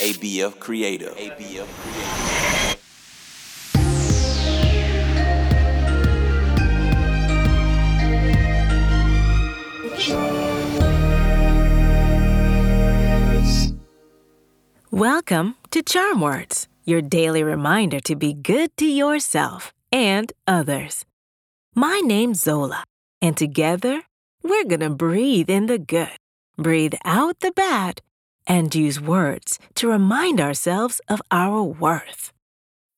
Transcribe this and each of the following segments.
ABF Creative. ABF Creative. Welcome to Charm Words, your daily reminder to be good to yourself and others. My name's Zola, and together we're gonna breathe in the good, breathe out the bad, and use words to remind ourselves of our worth.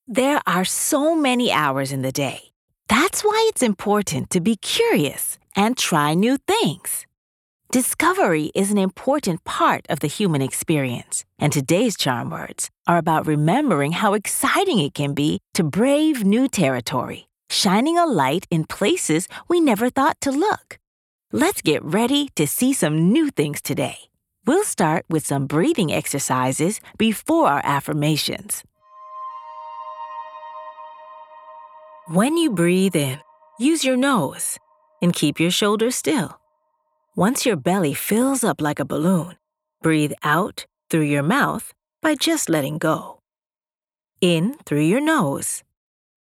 There are so many hours in the day. That's why it's important to be curious and try new things. Discovery is an important part of the human experience, and today's charm words are about remembering how exciting it can be to brave new territory, shining a light in places we never thought to look. Let's get ready to see some new things today. We'll start with some breathing exercises before our affirmations. When you breathe in, use your nose and keep your shoulders still. Once your belly fills up like a balloon, breathe out through your mouth by just letting go. In through your nose,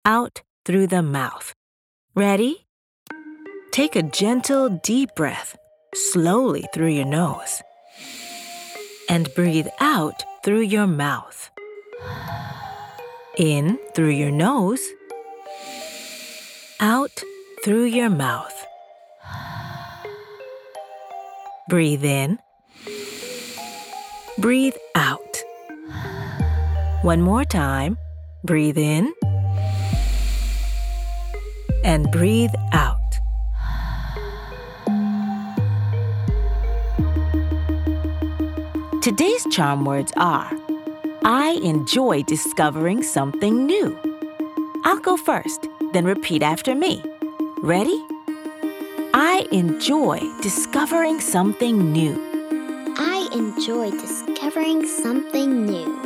out through the mouth. Ready? Take a gentle, deep breath slowly through your nose and breathe out through your mouth. In through your nose, out through your mouth. Breathe in. Breathe out. One more time. Breathe in. And breathe out. Today's charm words are I enjoy discovering something new. I'll go first, then repeat after me. Ready? I enjoy discovering something new. I enjoy discovering something new.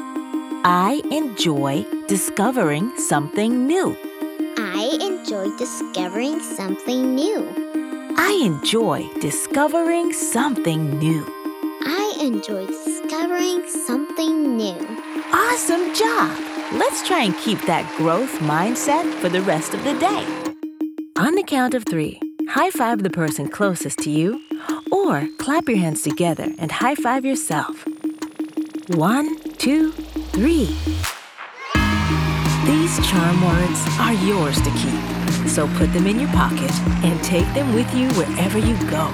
I enjoy discovering something new. I enjoy discovering something new. I enjoy discovering something new. Enjoy discovering something new. Awesome job! Let's try and keep that growth mindset for the rest of the day. On the count of three, high five the person closest to you, or clap your hands together and high five yourself. One, two, three. These charm words are yours to keep, so put them in your pocket and take them with you wherever you go.